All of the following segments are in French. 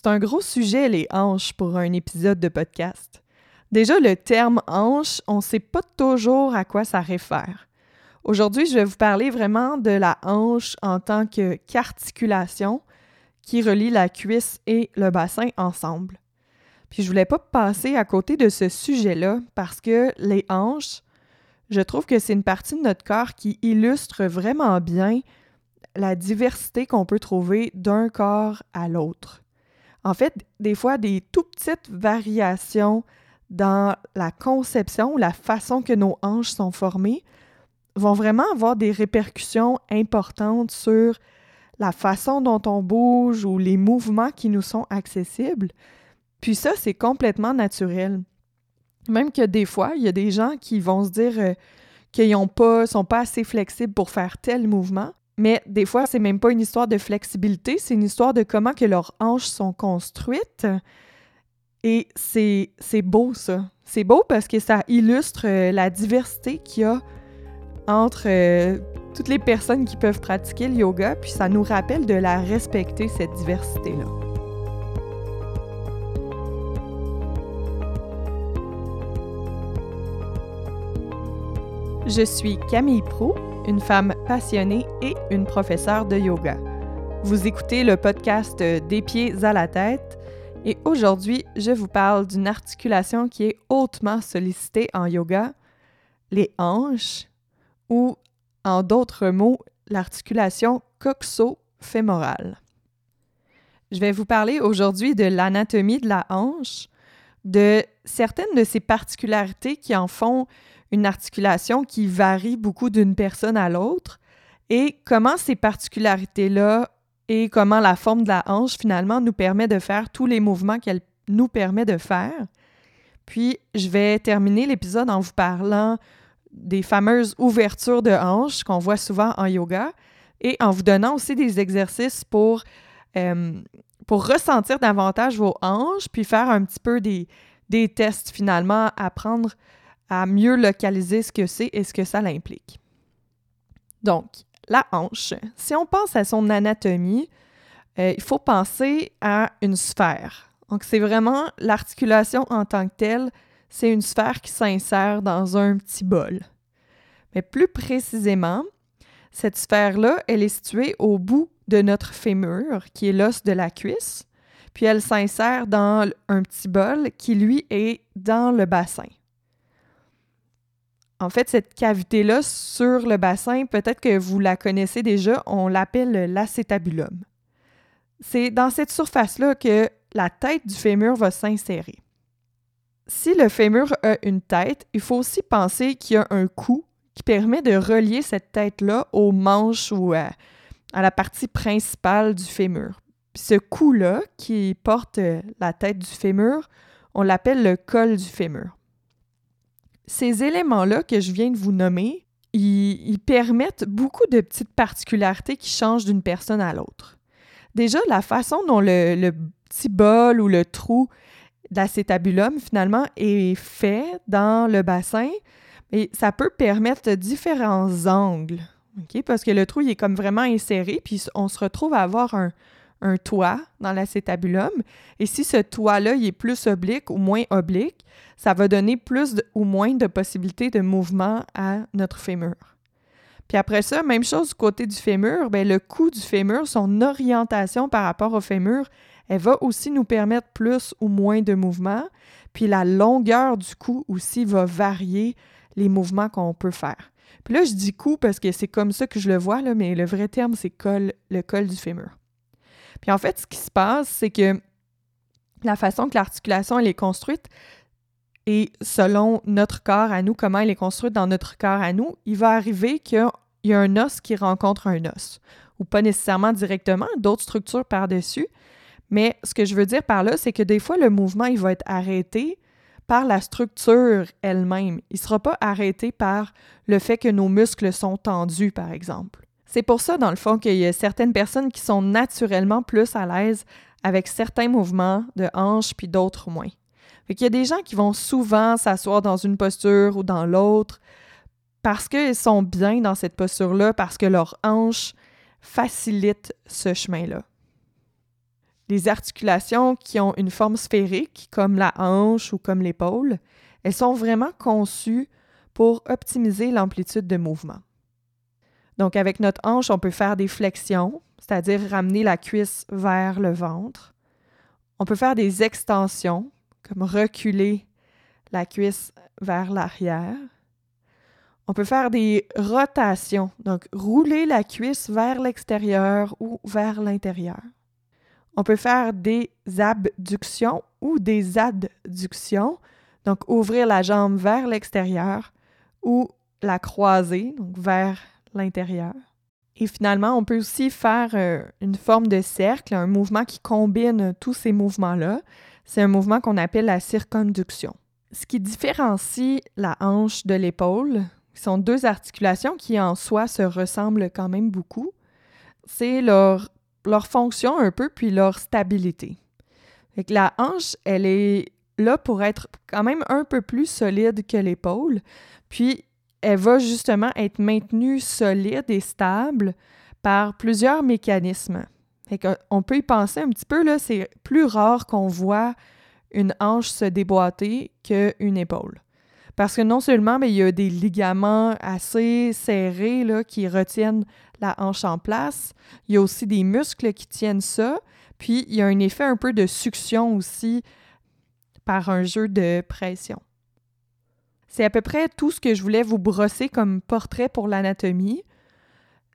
C'est un gros sujet, les hanches, pour un épisode de podcast. Déjà, le terme hanche, on ne sait pas toujours à quoi ça réfère. Aujourd'hui, je vais vous parler vraiment de la hanche en tant que qu'articulation qui relie la cuisse et le bassin ensemble. Puis je voulais pas passer à côté de ce sujet-là parce que les hanches, je trouve que c'est une partie de notre corps qui illustre vraiment bien la diversité qu'on peut trouver d'un corps à l'autre. En fait, des fois, des tout petites variations dans la conception, la façon que nos hanches sont formées, vont vraiment avoir des répercussions importantes sur la façon dont on bouge ou les mouvements qui nous sont accessibles. Puis ça, c'est complètement naturel. Même que des fois, il y a des gens qui vont se dire euh, qu'ils ne pas, sont pas assez flexibles pour faire tel mouvement. Mais des fois, c'est même pas une histoire de flexibilité, c'est une histoire de comment que leurs hanches sont construites. Et c'est beau, ça. C'est beau parce que ça illustre euh, la diversité qu'il y a entre euh, toutes les personnes qui peuvent pratiquer le yoga, puis ça nous rappelle de la respecter, cette diversité-là. Je suis Camille Prou une femme passionnée et une professeure de yoga. Vous écoutez le podcast Des pieds à la tête et aujourd'hui, je vous parle d'une articulation qui est hautement sollicitée en yoga, les hanches ou en d'autres mots, l'articulation coxo-fémorale. Je vais vous parler aujourd'hui de l'anatomie de la hanche, de certaines de ces particularités qui en font une articulation qui varie beaucoup d'une personne à l'autre et comment ces particularités-là et comment la forme de la hanche finalement nous permet de faire tous les mouvements qu'elle nous permet de faire. Puis je vais terminer l'épisode en vous parlant des fameuses ouvertures de hanches qu'on voit souvent en yoga et en vous donnant aussi des exercices pour, euh, ressentir davantage vos hanches, puis faire un petit peu des, des tests finalement, apprendre à mieux localiser ce que c'est et ce que ça l'implique. Donc, la hanche, si on pense à son anatomie, euh, il faut penser à une sphère. Donc, c'est vraiment l'articulation en tant que telle, c'est une sphère qui s'insère dans un petit bol. Mais plus précisément, cette sphère-là, elle est située au bout de notre fémur, qui est l'os de la cuisse, puis elle s'insère dans un petit bol qui, lui, est dans le bassin. En fait, cette cavité-là sur le bassin, peut-être que vous la connaissez déjà, on l'appelle l'acétabulum. C'est dans cette surface-là que la tête du fémur va s'insérer. Si le fémur a une tête, il faut aussi penser qu'il y a un cou qui permet de relier cette tête-là aux manches ou à, la partie principale du fémur. ce cou-là, qui porte la tête du fémur, on l'appelle le col du fémur ces éléments-là que je viens de vous nommer, ils, permettent beaucoup de petites particularités qui changent d'une personne à l'autre. Déjà, la façon dont le, petit bol ou le trou d'acétabulum finalement est fait dans le bassin, et ça peut permettre différents angles. Parce que le trou il est comme vraiment inséré, puis on se retrouve à avoir un, un toit dans l'acétabulum. Et si ce toit-là est plus oblique ou moins oblique, ça va donner plus ou moins de possibilités de mouvement à notre fémur. Puis après ça, même chose du côté du fémur, bien, le cou du fémur, son orientation par rapport au fémur, elle va aussi nous permettre plus ou moins de mouvement. Puis la longueur du cou aussi va varier les mouvements qu'on peut faire. Puis là, je dis cou parce que c'est comme ça que je le vois, là, mais le vrai terme, c'est col, le col du fémur. Puis en fait, ce qui se passe, c'est que la façon que l'articulation est construite, et selon notre corps à nous, comment elle est construite dans notre corps à nous, il va arriver qu'il y a un os qui rencontre un os. Ou pas nécessairement directement, d'autres structures par-dessus. Mais ce que je veux dire par là, c'est que des fois, le mouvement, il va être arrêté par la structure elle-même. Il ne sera pas arrêté par le fait que nos muscles sont tendus, par exemple. C'est pour ça, dans le fond, qu'il y a certaines personnes qui sont naturellement plus à l'aise avec certains mouvements de hanches puis d'autres moins. Fait qu'il y a des gens qui vont souvent s'asseoir dans une posture ou dans l'autre parce qu'ils sont bien dans cette posture-là, parce que leur hanche facilite ce chemin-là. Les articulations qui ont une forme sphérique, comme la hanche ou comme l'épaule, elles sont vraiment conçues pour optimiser l'amplitude de mouvement. Donc, avec notre hanche, on peut faire des flexions, c'est-à-dire ramener la cuisse vers le ventre. On peut faire des extensions, comme reculer la cuisse vers l'arrière. On peut faire des rotations, donc rouler la cuisse vers l'extérieur ou vers l'intérieur. On peut faire des abductions ou des adductions, donc ouvrir la jambe vers l'extérieur ou la croiser, donc vers l'intérieur. Et finalement, on peut aussi faire euh, une forme de cercle, un mouvement qui combine tous ces mouvements-là. C'est un mouvement qu'on appelle la circonduction. Ce qui différencie la hanche de l'épaule, qui sont deux articulations qui en soi se ressemblent quand même beaucoup, c'est leur, leur fonction un peu, puis leur stabilité. la hanche, elle est là pour être quand même un peu plus solide que l'épaule, puis elle va justement être maintenue solide et stable par plusieurs mécanismes. on peut y penser un petit peu, c'est plus rare qu'on voit une hanche se déboîter qu'une épaule. Parce que non seulement mais il y a des ligaments assez serrés qui retiennent la hanche en place, il y a aussi des muscles qui tiennent ça, puis il y a un effet un peu de succion aussi par un jeu de pression. C'est à peu près tout ce que je voulais vous brosser comme portrait pour l'anatomie.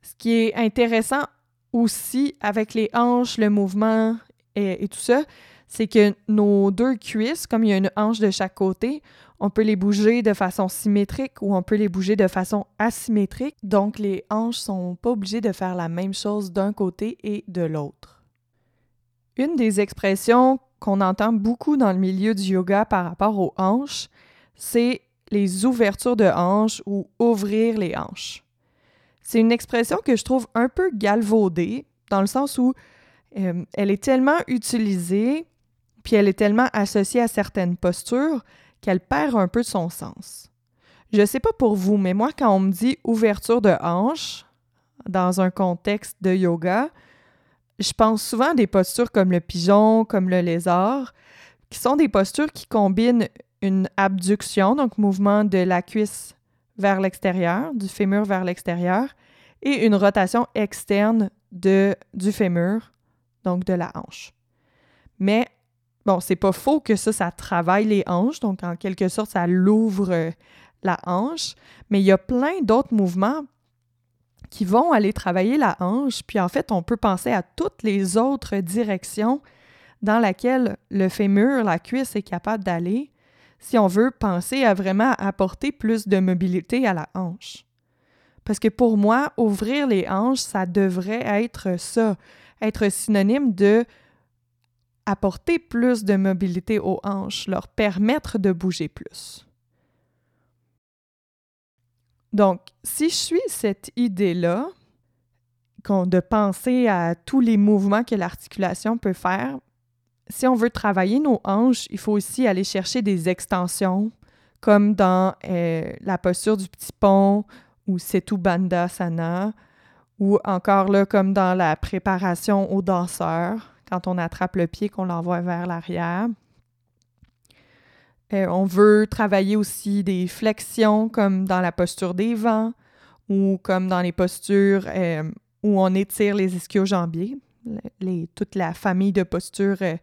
Ce qui est intéressant aussi avec les hanches, le mouvement et, tout ça, c'est que nos deux cuisses, comme il y a une hanche de chaque côté, on peut les bouger de façon symétrique ou on peut les bouger de façon asymétrique. Donc, les hanches sont pas obligées de faire la même chose d'un côté et de l'autre. Une des expressions qu'on entend beaucoup dans le milieu du yoga par rapport aux hanches, c'est les ouvertures de hanches ou ouvrir les hanches. C'est une expression que je trouve un peu galvaudée, dans le sens où euh, elle est tellement utilisée, puis elle est tellement associée à certaines postures qu'elle perd un peu de son sens. Je sais pas pour vous, mais moi, quand on me dit ouverture de hanches dans un contexte de yoga, je pense souvent à des postures comme le pigeon, comme le lézard, qui sont des postures qui combinent une abduction, donc mouvement de la cuisse vers l'extérieur, du fémur vers l'extérieur, et une rotation externe de, du fémur, donc de la hanche. Mais bon, c'est pas faux que ça, ça travaille les hanches, donc en quelque sorte, ça l'ouvre la hanche, mais il y a plein d'autres mouvements qui vont aller travailler la hanche, puis en fait, on peut penser à toutes les autres directions dans lesquelles le fémur, la cuisse est capable d'aller si on veut penser à vraiment apporter plus de mobilité à la hanche. Parce que pour moi, ouvrir les hanches, ça devrait être ça, être synonyme de apporter plus de mobilité aux hanches, leur permettre de bouger plus. Donc, si je suis cette idée-là, de penser à tous les mouvements que l'articulation peut faire, si on veut travailler nos hanches, il faut aussi aller chercher des extensions, comme dans euh, la posture du petit pont ou Setu Bandhasana, ou encore là, comme dans la préparation au danseur, quand on attrape le pied, qu'on l'envoie vers l'arrière. Euh, on veut travailler aussi des flexions, comme dans la posture des vents, ou comme dans les postures euh, où on étire les ischio-jambiers toute la famille de postures euh.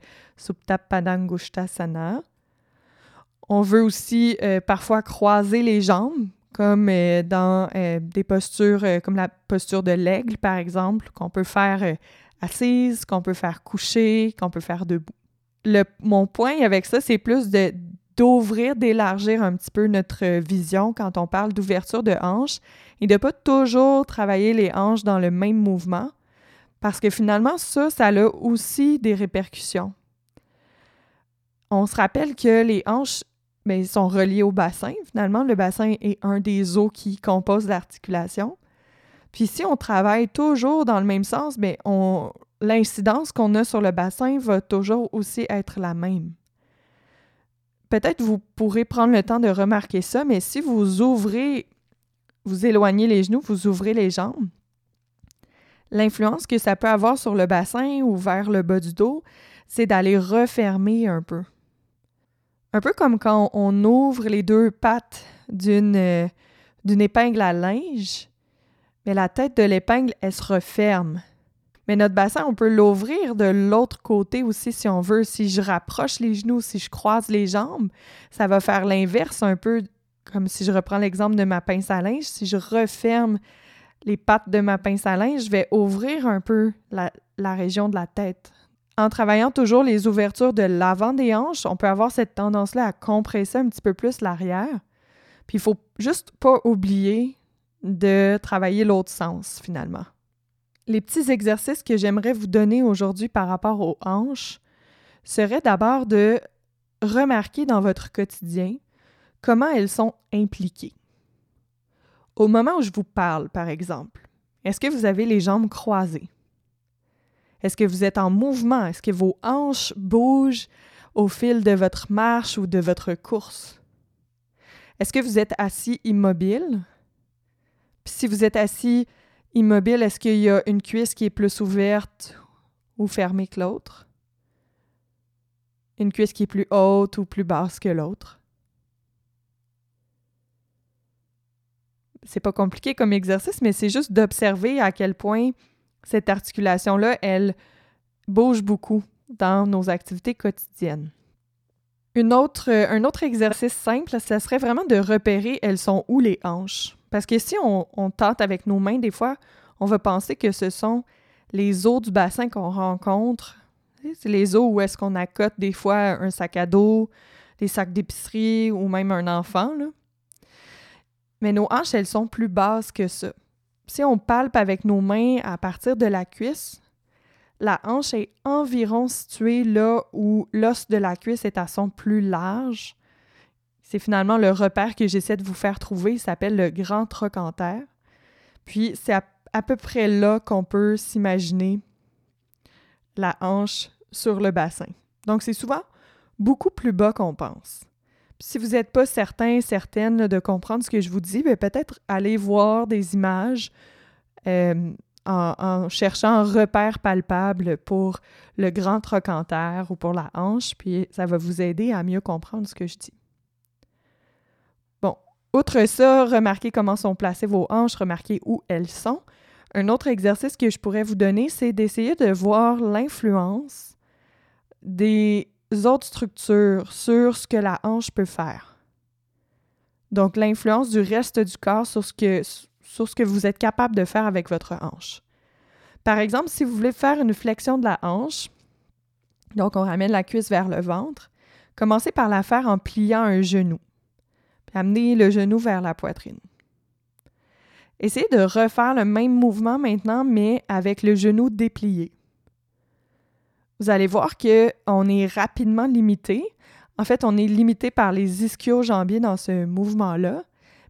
On veut aussi euh, parfois croiser les jambes, comme euh, dans des postures comme la posture de l'aigle, par exemple, qu'on peut faire assise, qu'on peut faire coucher, qu'on peut faire debout. Le, mon point avec ça, c'est plus de d'ouvrir, d'élargir un petit peu notre vision quand on parle d'ouverture de hanches et de pas toujours travailler les hanches dans le même mouvement, parce que finalement, ça, ça a aussi des répercussions. On se rappelle que les hanches mais, ben, sont reliées au bassin. Finalement, le bassin est un des os qui composent l'articulation. Puis si on travaille toujours dans le même sens, bien, l'incidence qu'on a sur le bassin va toujours aussi être la même. Peut-être vous pourrez prendre le temps de remarquer ça, mais si vous ouvrez, vous éloignez les genoux, vous ouvrez les jambes, l'influence que ça peut avoir sur le bassin ou vers le bas du dos, c'est d'aller refermer un peu. Un peu comme quand on ouvre les deux pattes d'une euh, épingle à linge, mais la tête de l'épingle, elle se referme. Mais notre bassin, on peut l'ouvrir de l'autre côté aussi si on veut. Si je rapproche les genoux, si je croise les jambes, ça va faire l'inverse un peu comme si je reprends l'exemple de ma pince à linge. Si je referme les pattes de ma pince à linge, je vais ouvrir un peu la, région de la tête. En travaillant toujours les ouvertures de l'avant des hanches, on peut avoir cette tendance-là à compresser un petit peu plus l'arrière. Puis il faut juste pas oublier de travailler l'autre sens finalement. Les petits exercices que j'aimerais vous donner aujourd'hui par rapport aux hanches seraient d'abord de remarquer dans votre quotidien comment elles sont impliquées. Au moment où je vous parle, par exemple, est-ce que vous avez les jambes croisées? Est-ce que vous êtes en mouvement? Est-ce que vos hanches bougent au fil de votre marche ou de votre course? Est-ce que vous êtes assis immobile? Si vous êtes assis immobile, est-ce qu'il y a une cuisse qui est plus ouverte ou fermée que l'autre? Une cuisse qui est plus haute ou plus basse que l'autre? C'est pas compliqué comme exercice, mais c'est juste d'observer à quel point cette articulation-là, elle bouge beaucoup dans nos activités quotidiennes. Euh, un autre exercice simple, ce serait vraiment de repérer elles sont où les hanches? Parce que si on, tente avec nos mains, des fois, on va penser que ce sont les os du bassin qu'on rencontre. C'est les os où est-ce qu'on accote des fois un sac à dos, des sacs d'épicerie ou même un enfant. Mais nos hanches, elles sont plus basses que ça. Si on palpe avec nos mains à partir de la cuisse, la hanche est environ située là où l'os de la cuisse est à son plus large. C'est finalement le repère que j'essaie de vous faire trouver. Il s'appelle le grand trochanter. Puis c'est à, peu près là qu'on peut s'imaginer la hanche sur le bassin. Donc c'est souvent beaucoup plus bas qu'on pense. Si vous n'êtes pas certain, certaine de comprendre ce que je vous dis, ben, peut-être aller voir des images. Euh, en, cherchant un repère palpable pour le grand trochanter ou pour la hanche, puis ça va vous aider à mieux comprendre ce que je dis. Bon, outre ça, remarquez comment sont placées vos hanches, remarquez où elles sont. Un autre exercice que je pourrais vous donner, c'est d'essayer de voir l'influence des autres structures sur ce que la hanche peut faire. Donc, l'influence du reste du corps sur ce que, vous êtes capable de faire avec votre hanche. Par exemple, si vous voulez faire une flexion de la hanche, donc on ramène la cuisse vers le ventre, commencez par la faire en pliant un genou. Puis amenez le genou vers la poitrine. Essayez de refaire le même mouvement maintenant, mais avec le genou déplié. Vous allez voir qu'on est rapidement limité. En fait, on est limité par les ischio-jambiers dans ce mouvement-là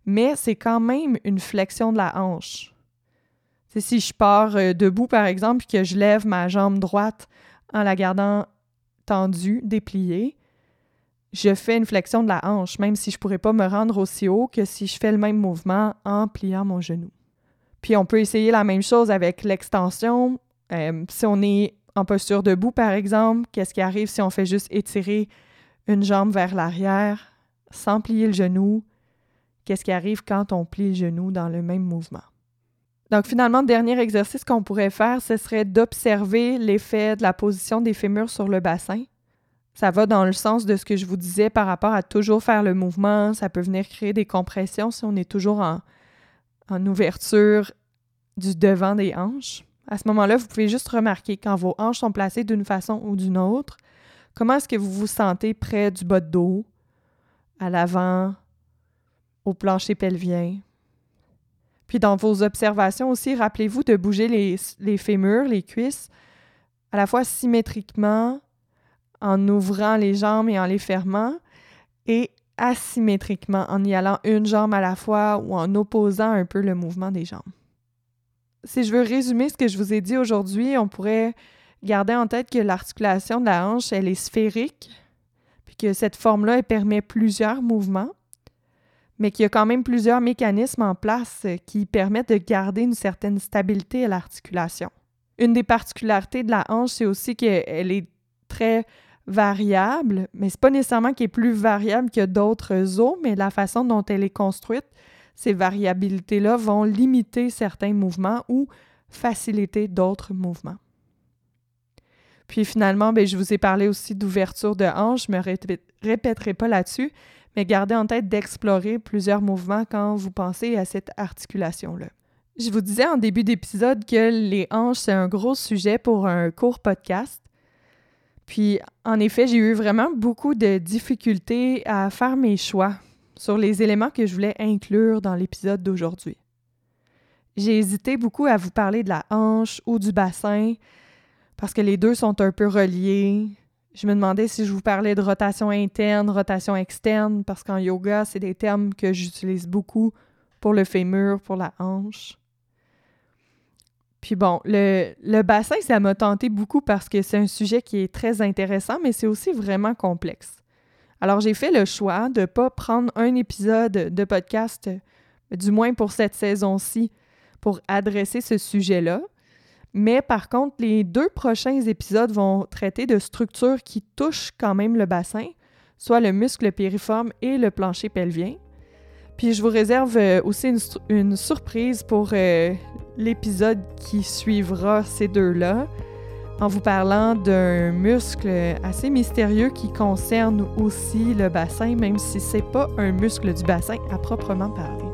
mais c'est quand même une flexion de la hanche. C'est si je pars euh, debout, par exemple, que je lève ma jambe droite en la gardant tendue, dépliée, je fais une flexion de la hanche, même si je ne pourrais pas me rendre aussi haut que si je fais le même mouvement en pliant mon genou. Puis on peut essayer la même chose avec l'extension. Euh, si on est en posture debout, par exemple, qu'est-ce qui arrive si on fait juste étirer une jambe vers l'arrière sans plier le genou, qu'est-ce qui arrive quand on plie le genou dans le même mouvement? Donc finalement, le dernier exercice qu'on pourrait faire, ce serait d'observer l'effet de la position des fémurs sur le bassin. Ça va dans le sens de ce que je vous disais par rapport à toujours faire le mouvement. Ça peut venir créer des compressions si on est toujours en, en ouverture du devant des hanches. À ce moment-là, vous pouvez juste remarquer quand vos hanches sont placées d'une façon ou d'une autre, comment est-ce que vous vous sentez près du bas de dos, à l'avant, au plancher pelvien. Puis dans vos observations aussi, rappelez-vous de bouger les, les fémurs, les cuisses, à la fois symétriquement, en ouvrant les jambes et en les fermant, et asymétriquement, en y allant une jambe à la fois ou en opposant un peu le mouvement des jambes. Si je veux résumer ce que je vous ai dit aujourd'hui, on pourrait garder en tête que l'articulation de la hanche, elle est sphérique, puis que cette forme-là, permet plusieurs mouvements mais qu'il y a quand même plusieurs mécanismes en place euh, qui permettent de garder une certaine stabilité à l'articulation. Une des particularités de la hanche, c'est aussi qu'elle est très variable, mais c'est pas nécessairement qu'elle est plus variable que d'autres os, mais la façon dont elle est construite, ces variabilités-là vont limiter certains mouvements ou faciliter d'autres mouvements. Puis finalement, ben, je vous ai parlé aussi d'ouverture de hanche, je ne me répéterai pas là-dessus, mais gardez en tête d'explorer plusieurs mouvements quand vous pensez à cette articulation-là. Je vous disais en début d'épisode que les hanches, c'est un gros sujet pour un court podcast. Puis, en effet, j'ai eu vraiment beaucoup de difficultés à faire mes choix sur les éléments que je voulais inclure dans l'épisode d'aujourd'hui. J'ai hésité beaucoup à vous parler de la hanche ou du bassin parce que les deux sont un peu reliés. Je me demandais si je vous parlais de rotation interne, rotation externe, parce qu'en yoga, c'est des termes que j'utilise beaucoup pour le fémur, pour la hanche. Puis bon, le, bassin, ça m'a tenté beaucoup parce que c'est un sujet qui est très intéressant, mais c'est aussi vraiment complexe. Alors j'ai fait le choix de ne pas prendre un épisode de podcast, du moins pour cette saison-ci, pour adresser ce sujet-là. Mais par contre, les deux prochains épisodes vont traiter de structures qui touchent quand même le bassin, soit le muscle périforme et le plancher pelvien. Puis je vous réserve euh, aussi une, surprise pour euh, l'épisode qui suivra ces deux-là, en vous parlant d'un muscle assez mystérieux qui concerne aussi le bassin, même si c'est pas un muscle du bassin à proprement parler.